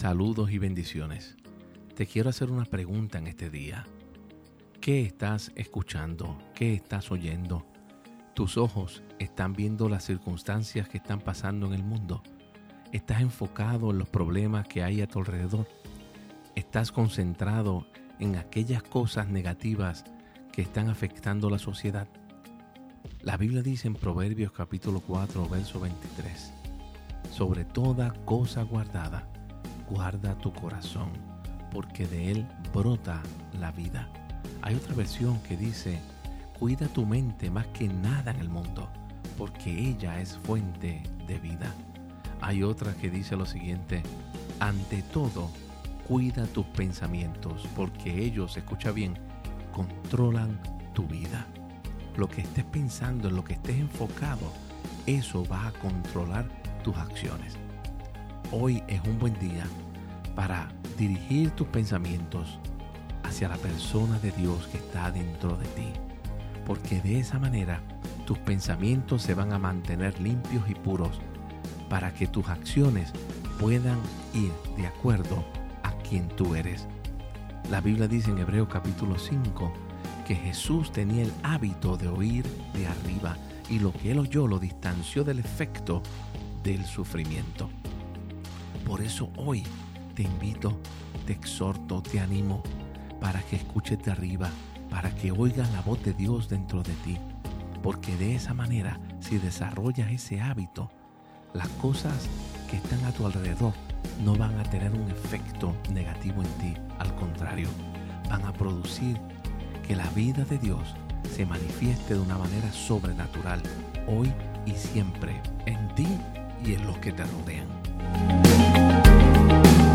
Saludos y bendiciones. Te quiero hacer una pregunta en este día. ¿Qué estás escuchando? ¿Qué estás oyendo? ¿Tus ojos están viendo las circunstancias que están pasando en el mundo? ¿Estás enfocado en los problemas que hay a tu alrededor? ¿Estás concentrado en aquellas cosas negativas que están afectando la sociedad? La Biblia dice en Proverbios capítulo 4, verso 23, sobre toda cosa guardada, guarda tu corazón, porque de él brota la vida. Hay otra versión que dice, cuida tu mente más que nada en el mundo, porque ella es fuente de vida. Hay otra que dice lo siguiente, ante todo, cuida tus pensamientos, porque ellos, escucha bien, controlan tu vida. Lo que estés pensando, en lo que estés enfocado, eso va a controlar tus acciones. Hoy es un buen día para dirigir tus pensamientos hacia la persona de Dios que está dentro de ti. Porque de esa manera tus pensamientos se van a mantener limpios y puros para que tus acciones puedan ir de acuerdo a quien tú eres. La Biblia dice en Hebreo capítulo 5 que Jesús tenía el hábito de oír de arriba y lo que él oyó lo distanció del efecto del sufrimiento. Por eso hoy te invito, te exhorto, te animo para que escuches de arriba, para que oigas la voz de Dios dentro de ti. Porque de esa manera, si desarrollas ese hábito, las cosas que están a tu alrededor no van a tener un efecto negativo en ti. Al contrario, van a producir que la vida de Dios se manifieste de una manera sobrenatural, hoy y siempre, en ti y en los que te rodean. Thank you.